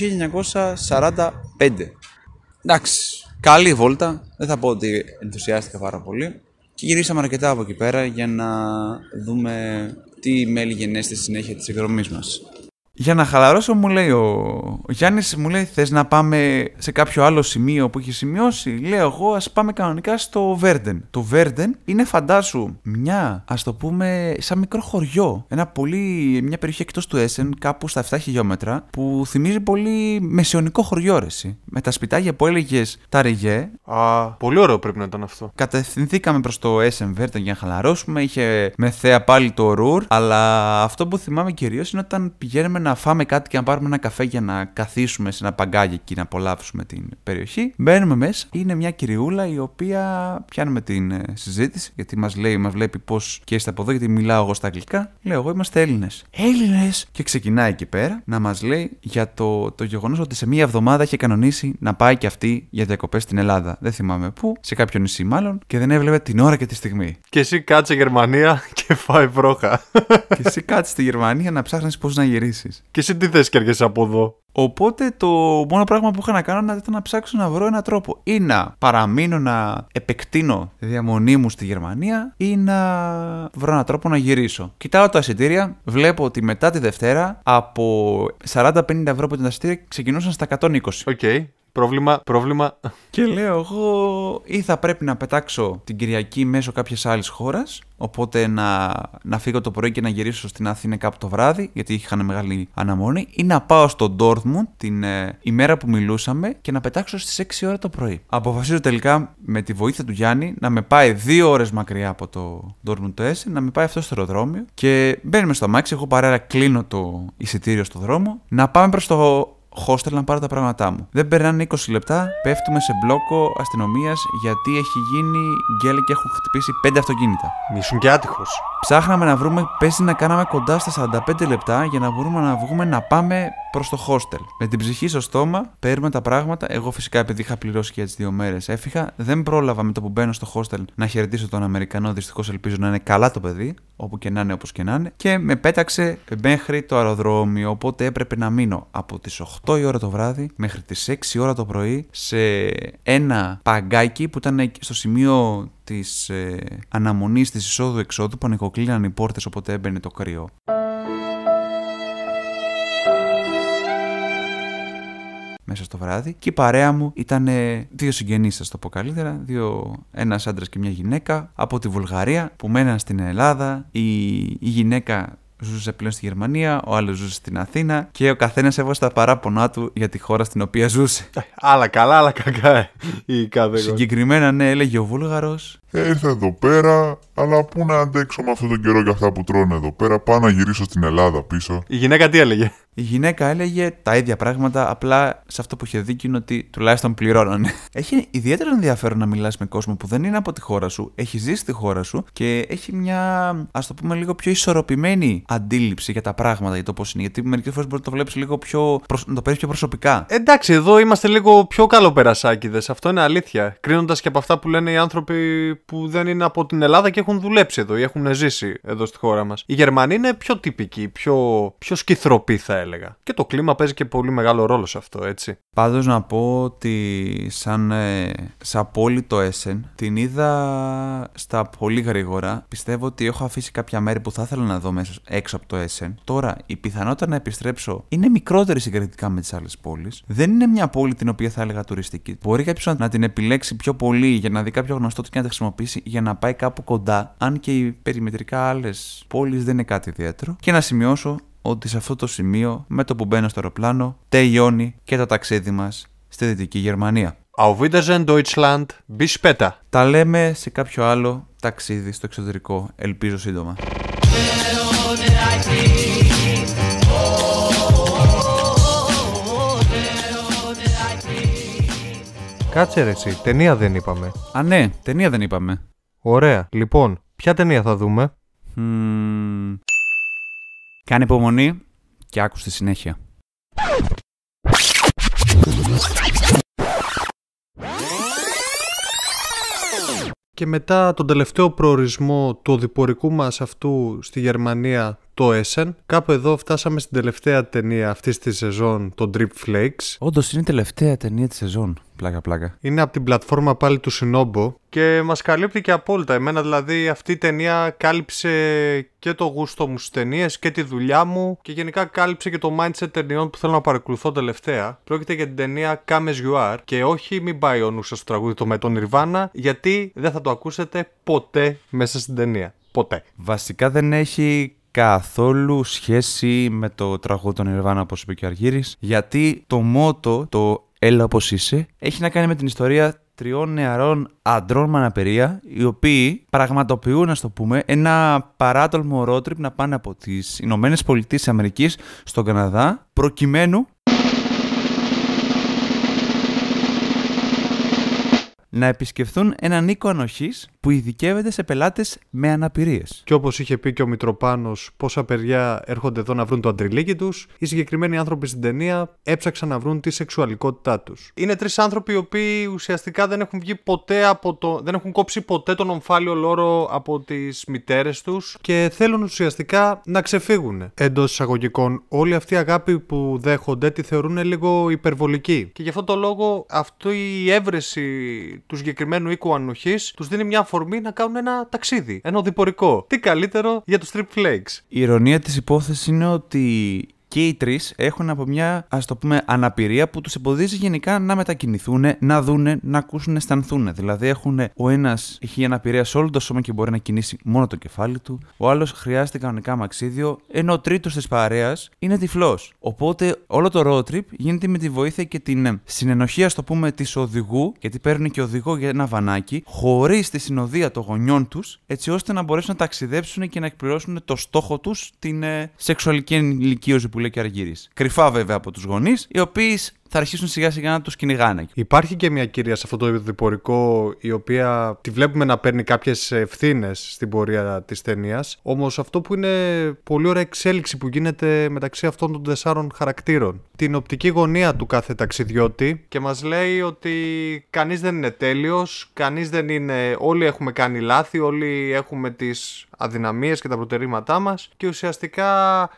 1945. Εντάξει, καλή βόλτα. Δεν θα πω ότι ενθουσιάστηκα πάρα πολύ. Και γυρίσαμε αρκετά από εκεί πέρα για να δούμε τι μέλη γενέστε στη συνέχεια της εκδρομής μας. Για να χαλαρώσω, μου λέει ο, ο Γιάννης, μου λέει: Θες να πάμε σε κάποιο άλλο σημείο που έχει σημειώσει; Λέω εγώ, ας πάμε κανονικά στο Βέρντεν. Το Βέρντεν είναι φαντάσου μια, ας το πούμε, σαν μικρό χωριό. Ένα πολύ, μια περιοχή εκτός του Έσεν, κάπου στα 7 χιλιόμετρα, που θυμίζει πολύ μεσαιωνικό χωριό, ρεση. Με τα σπιτάκια που έλεγες τα ρεγέ. Α, πολύ ωραίο πρέπει να ήταν αυτό. Κατευθυνθήκαμε προς το Έσεν Βέρντεν για να χαλαρώσουμε. Είχε με θέα πάλι το Ρούρ. Αλλά αυτό που θυμάμαι κυρίως είναι όταν πηγαίνουμε να φάμε κάτι και να πάρουμε ένα καφέ για να καθίσουμε σε ένα παγκάκι και να απολαύσουμε την περιοχή. Μπαίνουμε μέσα. Είναι μια κυριούλα η οποία πιάνουμε την ε, συζήτηση γιατί μας λέει, μας βλέπει πώς και είστε από εδώ, γιατί μιλάω εγώ στα αγγλικά. Λέω εγώ είμαστε Έλληνες. Έλληνες! Και ξεκινάει εκεί πέρα να μας λέει για το, το γεγονός ότι σε μία εβδομάδα είχε κανονίσει να πάει και αυτή για διακοπές στην Ελλάδα. Δεν θυμάμαι πού, σε κάποιο νησί μάλλον, και δεν έβλεπε την ώρα και τη στιγμή. Και εσύ κάτσε Γερμανία και φάει βρόχα. και εσύ κάτσε στη Γερμανία να ψάχνεις πώς να γυρίσεις. Και εσύ τι θες και έρχεσαι από εδώ; Οπότε το μόνο πράγμα που είχα να κάνω ήταν να ψάξω να βρω έναν τρόπο ή να παραμείνω να επεκτείνω τη διαμονή μου στη Γερμανία ή να βρω έναν τρόπο να γυρίσω. Κοιτάω τα εισιτήρια, βλέπω ότι μετά τη Δευτέρα από 40-50 ευρώ που ήταν τα εισιτήρια ξεκινούσαν στα 120. Οκ. Πρόβλημα, πρόβλημα. Και λέω εγώ ή θα πρέπει να πετάξω την Κυριακή μέσω κάποιας άλλης χώρας, οπότε να, να φύγω το πρωί και να γυρίσω στην Αθήνα κάπου το βράδυ, γιατί είχαν μεγάλη αναμονή, ή να πάω στο Dortmund την ε, ημέρα που μιλούσαμε και να πετάξω στις 6 ώρα το πρωί. Αποφασίζω τελικά με τη βοήθεια του Γιάννη να με πάει δύο ώρες μακριά από το Dortmund το Essen, να με πάει αυτό στο αεροδρόμιο και μπαίνουμε στο αμάξι. Εγώ παρέρα κλείνω το εισιτήριο στο δρόμο, να πάμε προς το hostel να πάρω τα πράγματά μου. Δεν περνάνε 20 λεπτά, πέφτουμε σε μπλόκο αστυνομίας γιατί έχει γίνει γκέλε και έχουν χτυπήσει 5 αυτοκίνητα. Ήσουν και άτυχος. Ψάχναμε να βρούμε, πέσει να κάναμε κοντά στα 45 λεπτά για να μπορούμε να βγούμε να πάμε προς το hostel. Με την ψυχή στο στόμα, παίρνουμε τα πράγματα. Εγώ φυσικά επειδή είχα πληρώσει και για τις δύο μέρες έφυγα. Δεν πρόλαβα με το που μπαίνω στο hostel να χαιρετήσω τον Αμερικανό. Δυστυχώς ελπίζω να είναι καλά το παιδί, όπου και να είναι όπως και να είναι. Και με πέταξε μέχρι το αεροδρόμιο. Οπότε έπρεπε να μείνω από τις 8 η ώρα το βράδυ μέχρι τις 6 ώρα το πρωί σε ένα παγκάκι που ήταν στο σημείο της ε, αναμονής της εισόδου-εξόδου που ανοικοκλίναν οι πόρτες οπότε έμπαινε το κρύο. μέσα στο βράδυ. Και η παρέα μου ήταν δύο συγγενείς, θα το πω καλύτερα. Δύο, ένας άντρας και μια γυναίκα από τη Βουλγαρία που μέναν στην Ελλάδα. Η, η γυναίκα ζούσε πλέον στη Γερμανία, ο άλλος ζούσε στην Αθήνα και ο καθένας έβγαζε τα παράπονά του για τη χώρα στην οποία ζούσε. Άλλα καλά, άλλα κακά. ε, Η κάθε Συγκεκριμένα, ναι, έλεγε ο Βούλγαρος. Ήρθα εδώ πέρα, αλλά πού να αντέξω με αυτόν τον καιρό για αυτά που τρώνε εδώ πέρα. Πάω να γυρίσω στην Ελλάδα πίσω. Η γυναίκα τι έλεγε; Η γυναίκα έλεγε τα ίδια πράγματα, απλά σε αυτό που είχε δίκιο είναι ότι τουλάχιστον πληρώνανε. Έχει ιδιαίτερο ενδιαφέρον να μιλάς με κόσμο που δεν είναι από τη χώρα σου, έχει ζήσει στη χώρα σου και έχει μια, ας το πούμε, λίγο πιο ισορροπημένη αντίληψη για τα πράγματα, για το πώς είναι. Γιατί μερικές φορές μπορεί να το βλέπεις λίγο πιο. προσ- να το παίρνεις πιο προσωπικά. Εντάξει, εδώ είμαστε λίγο πιο καλοπερασάκιδε. Αυτό είναι αλήθεια. Κρίνοντας και από αυτά που λένε οι άνθρωποι που δεν είναι από την Ελλάδα και έχουν δουλέψει εδώ ή έχουν ζήσει εδώ στη χώρα μας. Οι Γερμανοί είναι πιο τυπικοί, πιο, πιο σκυθροποί θα έλεγα. Και το κλίμα παίζει και πολύ μεγάλο ρόλο σε αυτό, έτσι. Πάντως να πω ότι σαν, ε, σαν πόλη το Essen την είδα στα πολύ γρήγορα. Πιστεύω ότι έχω αφήσει κάποια μέρη που θα ήθελα να δω μέσα έξω από το Essen. Τώρα η πιθανότητα να επιστρέψω είναι μικρότερη συγκριτικά με τις άλλες πόλεις. Δεν είναι μια πόλη την οποία θα έλεγα τουριστική. Μπορεί κάποιος να την επιλέξει πιο πολύ για να δει κάποιο γνωστό του και να τη χρησιμοποιήσει για να πάει κάπου κοντά. Αν και οι περιμετρικά άλλες πόλεις δεν είναι κάτι ιδιαίτερο. Και να σημειώσω ότι σε αυτό το σημείο, με το που μπαίνω στο αεροπλάνο, τελειώνει και το ταξίδι μας στη Δυτική Γερμανία. Auf Wiedersehen Deutschland, bis später. Τα λέμε σε κάποιο άλλο ταξίδι στο εξωτερικό, ελπίζω σύντομα. Κάτσε ρε εσύ, ταινία δεν είπαμε. Α, ναι, ταινία δεν είπαμε. Ωραία. Λοιπόν, ποια ταινία θα δούμε; Μμμ. Κάνε υπομονή και άκου στη συνέχεια. και μετά τον τελευταίο προορισμό του οδηπορικού μας αυτού στη Γερμανία το Essen. Κάπου εδώ φτάσαμε στην τελευταία ταινία αυτής της σεζόν, το Drip Flakes. Όντως είναι η τελευταία ταινία της σεζόν. Πλάκα, πλάκα. Είναι από την πλατφόρμα πάλι του Sinobo και μας καλύπτει και απόλυτα. Εμένα δηλαδή αυτή η ταινία κάλυψε και το γούστο μου στις ταινίες και τη δουλειά μου και γενικά κάλυψε και το mindset ταινιών που θέλω να παρακολουθώ τελευταία. Πρόκειται για την ταινία Come As You Are και όχι μην πάει ο νους σας στο τραγούδι το με τον Nirvana γιατί δεν θα το ακούσετε ποτέ μέσα στην ταινία. Ποτέ. Βασικά δεν έχει καθόλου σχέση με το τραγούδι των Ιρβάνα όπως είπε και ο Αργύρης γιατί το μότο, το «Έλα όπως είσαι» έχει να κάνει με την ιστορία τριών νεαρών αντρών με αναπηρία, οι οποίοι πραγματοποιούν, ας το πούμε, ένα παράτολμο road trip να πάνε από τις Ηνωμένες Πολιτείες Αμερικής στον Καναδά, προκειμένου να επισκεφθούν έναν οίκο ανοχής που ειδικεύεται σε πελάτες με αναπηρίες. Και όπως είχε πει και ο Μητροπάνος, πόσα παιδιά έρχονται εδώ να βρουν το αντριλίκι τους, οι συγκεκριμένοι άνθρωποι στην ταινία έψαξαν να βρουν τη σεξουαλικότητά τους. Είναι τρεις άνθρωποι οι οποίοι ουσιαστικά δεν έχουν βγει ποτέ από το. δεν έχουν κόψει ποτέ τον ομφάλιο λόρο από τις μητέρες τους και θέλουν ουσιαστικά να ξεφύγουν. Εντός εισαγωγικών, όλη αυτή η αγάπη που δέχονται τη θεωρούν λίγο υπερβολική. Και γι' αυτό το λόγο αυτή η έβρεση του συγκεκριμένου οίκου ανοχής τους δίνει μια αφορμή να κάνουν ένα ταξίδι, ένα οδηπορικό. Τι καλύτερο για τους Strip Flakes. Η ηρωνία της υπόθεσης είναι ότι και οι τρεις έχουν από μια ας το πούμε αναπηρία που τους εμποδίζει γενικά να μετακινηθούν, να δούνε, να ακούσουν, να αισθανθούν. Δηλαδή έχουν ο ένας έχει αναπηρία σε όλο το σώμα και μπορεί να κινήσει μόνο το κεφάλι του, ο άλλος χρειάζεται κανονικά μαξίδιο, ενώ ο τρίτος της παρέας είναι τυφλός. Οπότε όλο το road trip γίνεται με τη βοήθεια και την συνενοχή, ας το πούμε, της οδηγού, γιατί παίρνουν και οδηγό για ένα βανάκι, χωρίς τη συνοδεία των γονιών τους, έτσι ώστε να μπορέσουν να ταξιδέψουν και να εκπληρώσουν το στόχο τους, την ε, σεξουαλική ενηλικίωση που λέει και Αργύρης. Κρυφά βέβαια από τους γονείς, οι οποίοι θα αρχίσουν σιγά σιγά να του κυνηγάνε. Υπάρχει και μια κυρία σε αυτό το διπορικό η οποία τη βλέπουμε να παίρνει κάποιες ευθύνες στην πορεία της ταινίας. Όμως αυτό που είναι πολύ ωραία εξέλιξη που γίνεται μεταξύ αυτών των τεσσάρων χαρακτήρων. Την οπτική γωνία του κάθε ταξιδιώτη και μας λέει ότι κανείς δεν είναι τέλειος, κανείς δεν είναι. Όλοι έχουμε κάνει λάθη, όλοι έχουμε τις αδυναμίες και τα προτερήματά μας και ουσιαστικά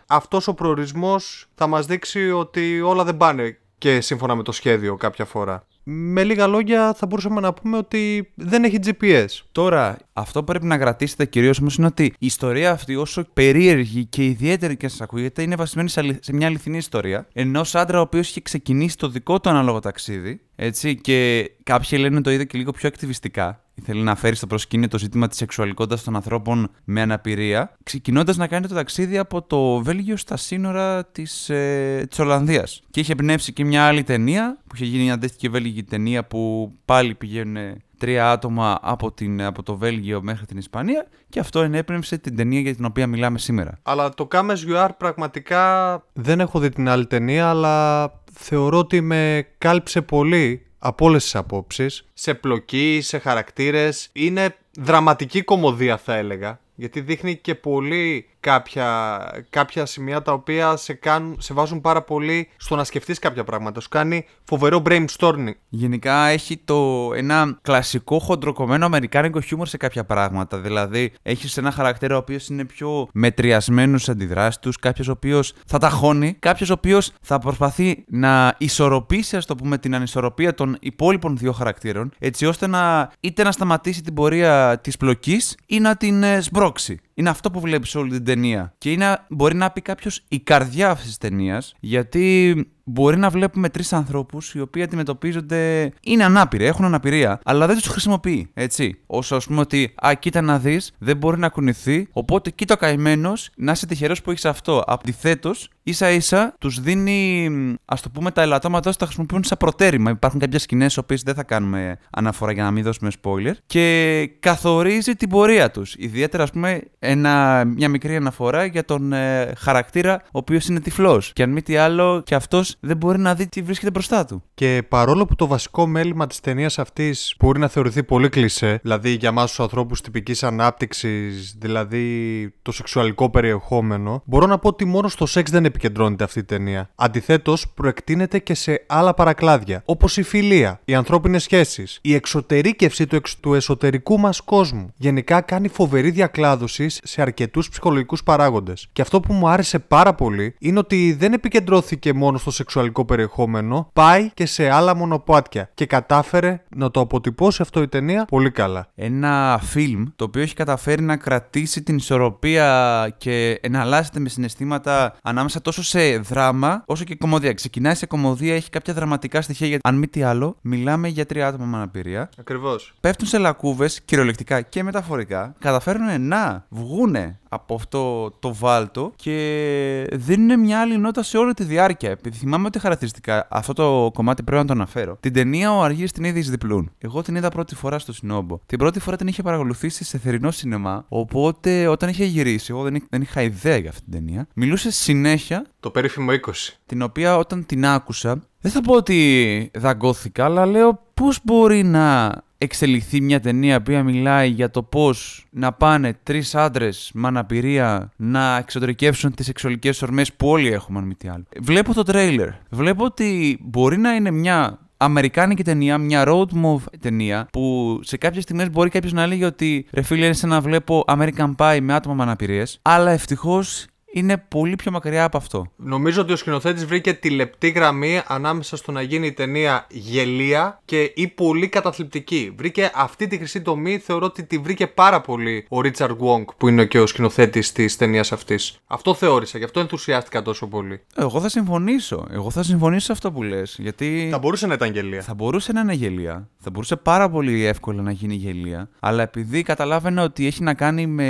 αυτός ο προορισμός θα μας δείξει ότι όλα δεν πάνε και σύμφωνα με το σχέδιο κάποια φορά. Με λίγα λόγια θα μπορούσαμε να πούμε ότι δεν έχει GPS. Τώρα, αυτό που πρέπει να κρατήσετε κυρίως όμως είναι ότι η ιστορία αυτή, όσο περίεργη και ιδιαίτερη και σας ακούγεται, είναι βασισμένη σε μια αληθινή ιστορία. Ενός άντρα ο οποίος είχε ξεκινήσει το δικό του ανάλογο ταξίδι, έτσι, και κάποιοι λένε το είδε και λίγο πιο ακτιβιστικά. Θέλει να φέρει στο προσκήνιο το ζήτημα της σεξουαλικότητας των ανθρώπων με αναπηρία, ξεκινώντας να κάνει το ταξίδι από το Βέλγιο στα σύνορα της ε, της Ολλανδίας. Και είχε εμπνεύσει και μια άλλη ταινία, που είχε γίνει μια αντίστοιχη βέλγικη ταινία που πάλι πηγαίνουν τρία άτομα από, την, από το Βέλγιο μέχρι την Ισπανία και αυτό ενέπνευσε την ταινία για την οποία μιλάμε σήμερα. Αλλά το Come As You Are πραγματικά δεν έχω δει την άλλη ταινία, αλλά θεωρώ ότι με κάλυψε πολύ από όλες τις απόψεις. Σε πλοκή, σε χαρακτήρες. Είναι δραματική κομμωδία, θα έλεγα. Γιατί δείχνει και πολύ κάποια, κάποια σημεία τα οποία σε, κάνουν, σε βάζουν πάρα πολύ στο να σκεφτείς κάποια πράγματα. Σου κάνει φοβερό brainstorming. Γενικά έχει το, ένα κλασικό χοντροκομμένο αμερικάνικο χιούμορ σε κάποια πράγματα. Δηλαδή έχεις ένα χαρακτήρα ο οποίος είναι πιο μετριασμένος στι αντιδράσεις τους, κάποιος ο οποίος θα ταχώνει, κάποιος ο οποίος θα προσπαθεί να ισορροπήσει, ας το πούμε, την ανισορροπία των υπόλοιπων δύο χαρακτήρων, έτσι ώστε να είτε να σταματήσει την πορεία της πλοκής ή να την ε, σμπρώξει. Είναι αυτό που βλέπεις όλη την ταινία. Και είναι, μπορεί να πει κάποιος η καρδιά αυτής της ταινίας, γιατί μπορεί να βλέπουμε τρεις ανθρώπους οι οποίοι αντιμετωπίζονται. είναι ανάπηροι, έχουν αναπηρία, αλλά δεν τους χρησιμοποιεί. Έτσι. Όσο ας πούμε ότι, α, κοίτα να δεις, δεν μπορεί να κουνηθεί, οπότε κοίτα ο καημένος να είσαι τυχερός που έχεις αυτό. Αντιθέτως, ίσα ίσα τους δίνει, ας το πούμε, τα ελαττώματά του τα χρησιμοποιούν σαν προτέρημα. Υπάρχουν κάποιες σκηνές, οι οποίες δεν θα κάνουμε αναφορά για να μην δώσουμε spoiler, και καθορίζει την πορεία τους. Ιδιαίτερα, ας πούμε, ένα, μια μικρή αναφορά για τον ε, χαρακτήρα ο οποίος είναι τυφλός. Και αν μη τι άλλο, και αυτός δεν μπορεί να δει τι βρίσκεται μπροστά του. Και παρόλο που το βασικό μέλημα της ταινίας αυτής μπορεί να θεωρηθεί πολύ κλισέ, δηλαδή για εμάς τους ανθρώπους τυπικής ανάπτυξης, δηλαδή το σεξουαλικό περιεχόμενο, μπορώ να πω ότι μόνο στο σεξ δεν επικεντρώνεται αυτή η ταινία. Αντιθέτως, προεκτείνεται και σε άλλα παρακλάδια, όπως η φιλία, οι ανθρώπινες σχέσεις, η εξωτερήκευση του, εξ- του εσωτερικού μας κόσμου. Γενικά κάνει φοβερή διακλάδωση σε αρκετούς ψυχολογικούς παράγοντες. Και αυτό που μου άρεσε πάρα πολύ είναι ότι δεν επικεντρώθηκε μόνο στο σεξουαλικό περιεχόμενο, πάει και σε άλλα μονοπάτια και κατάφερε να το αποτυπώσει αυτό η ταινία πολύ καλά. Ένα φιλμ το οποίο έχει καταφέρει να κρατήσει την ισορροπία και εναλλάσσεται με συναισθήματα ανάμεσα τόσο σε δράμα όσο και κομμωδία. Ξεκινάει σε κομμωδία, έχει κάποια δραματικά στοιχεία. Γιατί, αν μη τι άλλο, μιλάμε για τρία άτομα με αναπηρία. Ακριβώς. Πέφτουν σε λακκούβες, κυριολεκτικά και μεταφορικά. Καταφέρουν να βγούνε από αυτό το βάλτο και δίνουν μια άλλη νότα σε όλη τη διάρκεια. Επειδή θυμάμαι ότι χαρακτηριστικά αυτό το κομμάτι πρέπει να το αναφέρω. Την ταινία ο Αργύρης την είδε εις διπλούν. Εγώ την είδα πρώτη φορά στο Σινόμπο. Την πρώτη φορά την είχε παρακολουθήσει σε θερινό σινεμά. Οπότε όταν είχε γυρίσει, εγώ δεν, είχ- δεν είχα ιδέα για αυτή την ταινία. Μιλούσε συνέχεια Το περίφημο 20. την οποία όταν την άκουσα, δεν θα πω ότι δαγκώθηκα, αλλά λέω πώς μπορεί να εξελιχθεί μια ταινία που μιλάει για το πώς να πάνε τρεις άντρες με αναπηρία να εξωτερικεύσουν τις σεξουαλικές ορμές που όλοι έχουμε αν μη τι άλλο. Βλέπω το τρέιλερ. Βλέπω ότι μπορεί να είναι μια Αμερικάνικη ταινία, μια road move ταινία, που σε κάποιες στιγμές μπορεί κάποιος να λέγει ότι ρε φίλε, είναι σαν να βλέπω American Pie με άτομα με αναπηρίες. Αλλά ευτυχώς είναι πολύ πιο μακριά από αυτό. Νομίζω ότι ο σκηνοθέτης βρήκε τη λεπτή γραμμή ανάμεσα στο να γίνει η ταινία γελία και ή πολύ καταθλιπτική. Βρήκε αυτή τη χρυσή τομή, θεωρώ ότι τη βρήκε πάρα πολύ ο Ρίτσαρντ Wong, που είναι και ο σκηνοθέτης της ταινίας αυτής. Αυτό θεώρησα, γι' αυτό ενθουσιάστηκα τόσο πολύ. Εγώ θα συμφωνήσω. Εγώ θα συμφωνήσω σε αυτό που λες. Γιατί Θα μπορούσε να ήταν γελία. θα μπορούσε να είναι γελία. Θα μπορούσε πάρα πολύ εύκολα να γίνει γελία. Αλλά επειδή καταλάβαινα ότι έχει να κάνει με,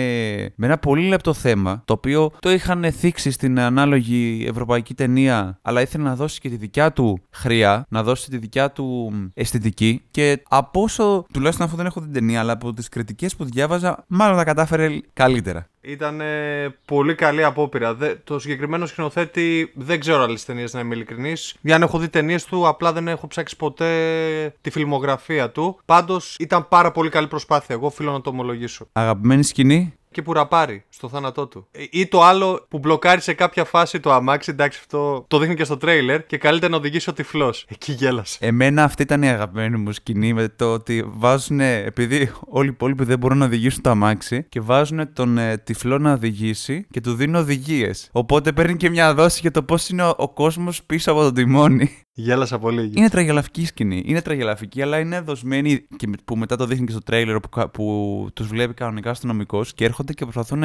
με ένα πολύ λεπτό θέμα, το οποίο το είχαν θίξει στην ανάλογη ευρωπαϊκή ταινία, αλλά ήθελε να δώσει και τη δικιά του χρειά, να δώσει τη δικιά του αισθητική. Και από όσο, τουλάχιστον αφού δεν έχω την ταινία, αλλά από τις κριτικές που διάβαζα, μάλλον τα κατάφερε καλύτερα. Ήταν ε, πολύ καλή απόπειρα. Δε, το συγκεκριμένο σκηνοθέτη δεν ξέρω άλλε ταινίες να είμαι ειλικρινής. Για αν έχω δει ταινίες του, απλά δεν έχω ψάξει ποτέ τη φιλμογραφία του. Πάντως ήταν πάρα πολύ καλή προσπάθεια. Εγώ οφείλω να το ομολογήσω. Αγαπημένη σκηνή; Και που ραπάρει στο θάνατό του. Ε, Ή το άλλο που μπλοκάρει σε κάποια φάση το αμάξι, εντάξει, αυτό το δείχνει και στο τρέιλερ και καλείται να οδηγήσει ο τυφλός. Εκεί γέλασε. Εμένα αυτή ήταν η αγαπημένη μου σκηνή με το ότι βάζουν, επειδή όλοι οι υπόλοιποι δεν μπορούν να οδηγήσουν το αμάξι και βάζουν τον ε, τυφλό να οδηγήσει και του δίνουν οδηγίες. Οπότε παίρνει και μια δόση για το πώς είναι ο, ο κόσμος πίσω από τον τιμόνι. Γέλασα πολύ. Είναι τραγελαφική σκηνή. Είναι τραγελαφική, αλλά είναι δοσμένη και με- που μετά το δείχνει και στο τρέιλερ που, κα- που τους βλέπει κανονικά αστυνομικός και έρχονται και προσπαθούν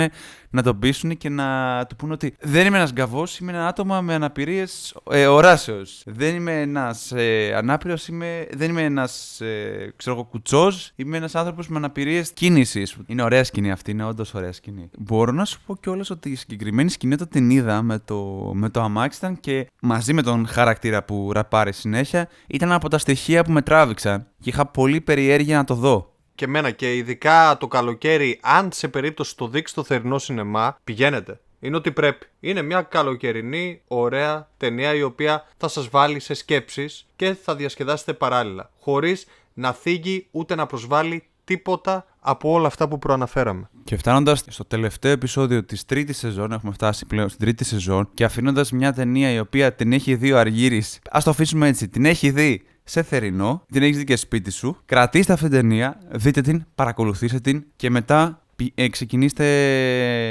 να τον πείσουν και να του πούνε ότι δεν είμαι ένας γκαβός, είμαι ένα άτομα με αναπηρίες ε, οράσεω. Δεν είμαι ένας ε, ανάπηρος, είμαι, δεν είμαι ένας ε, ξέρω εγώ, κουτσός, είμαι ένας άνθρωπος με αναπηρίες κίνησης. Είναι ωραία σκηνή αυτή, είναι όντως ωραία σκηνή. Μπορώ να σου πω κιόλας ότι η συγκεκριμένη σκηνή όταν την είδα με το, με το αμάξι ήταν και μαζί με τον χαρακτήρα που ραπάρει συνέχεια, ήταν από τα στοιχεία που με τράβηξαν και είχα πολύ περιέργεια να το δω. Και εμένα και ειδικά το καλοκαίρι, αν σε περίπτωση το δείξει στο θερινό σινεμά, πηγαίνετε. Είναι ότι πρέπει. Είναι μια καλοκαιρινή, ωραία ταινία η οποία θα σας βάλει σε σκέψεις και θα διασκεδάσετε παράλληλα. Χωρίς να θίγει ούτε να προσβάλλει τίποτα από όλα αυτά που προαναφέραμε. Και φτάνοντας στο τελευταίο επεισόδιο της τρίτης σεζόν, έχουμε φτάσει πλέον στην τρίτη σεζόν, και αφήνοντας μια ταινία η οποία την έχει δει ο Αργύρης, ας το αφήσουμε έτσι, την έχει δει σε θερινό, την έχεις δει και σπίτι σου. Κρατήστε αυτή την ταινία, δείτε την, παρακολουθήστε την και μετά πη- ε, ξεκινήστε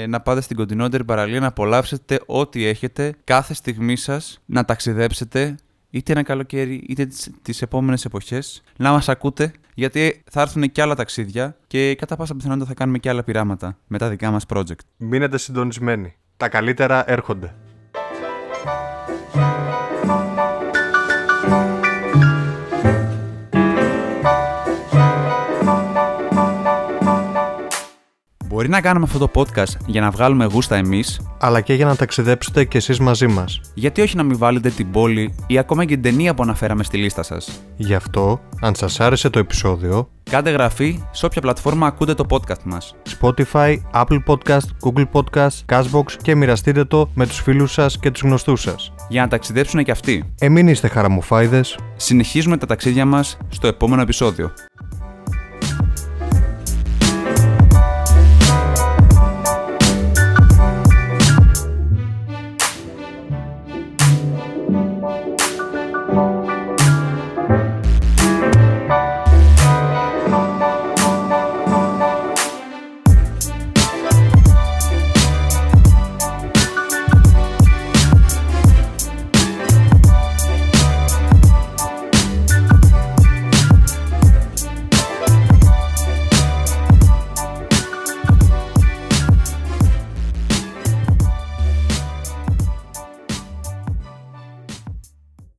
να πάτε στην κοντινότερη παραλία να απολαύσετε ό,τι έχετε κάθε στιγμή σας, να ταξιδέψετε είτε ένα καλοκαίρι είτε τις, τις επόμενες εποχές να μας ακούτε γιατί θα έρθουν και άλλα ταξίδια και κατά πάσα πιθανότητα θα κάνουμε και άλλα πειράματα με τα δικά μας project. Μείνετε συντονισμένοι. Τα καλύτερα έρχονται. Μπορεί να κάνουμε αυτό το podcast για να βγάλουμε γούστα εμείς, αλλά και για να ταξιδέψετε κι εσείς μαζί μας. Γιατί όχι να μην βάλετε την πόλη ή ακόμα και την ταινία που αναφέραμε στη λίστα σας. Γι' αυτό, αν σας άρεσε το επεισόδιο, κάντε γραφή σε όποια πλατφόρμα ακούτε το podcast μας. Spotify, Apple Podcast, Google Podcast, Cashbox και μοιραστείτε το με τους φίλους σας και τους γνωστούς σας. Για να ταξιδέψουν κι αυτοί. Εμεί είστε χαραμοφάιδες. Συνεχίζουμε τα ταξίδια μας στο επόμενο επεισόδιο.